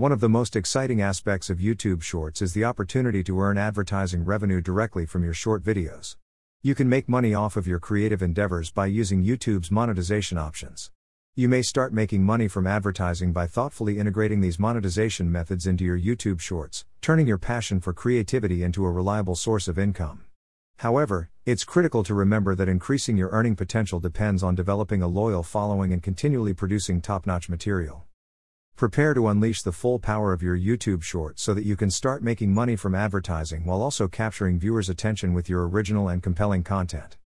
One of the most exciting aspects of YouTube Shorts is the opportunity to earn advertising revenue directly from your short videos. You can make money off of your creative endeavors by using YouTube's monetization options. You may start making money from advertising by thoughtfully integrating these monetization methods into your YouTube Shorts, turning your passion for creativity into a reliable source of income. However, it's critical to remember that increasing your earning potential depends on developing a loyal following and continually producing top notch material. Prepare to unleash the full power of your YouTube shorts so that you can start making money from advertising while also capturing viewers' attention with your original and compelling content.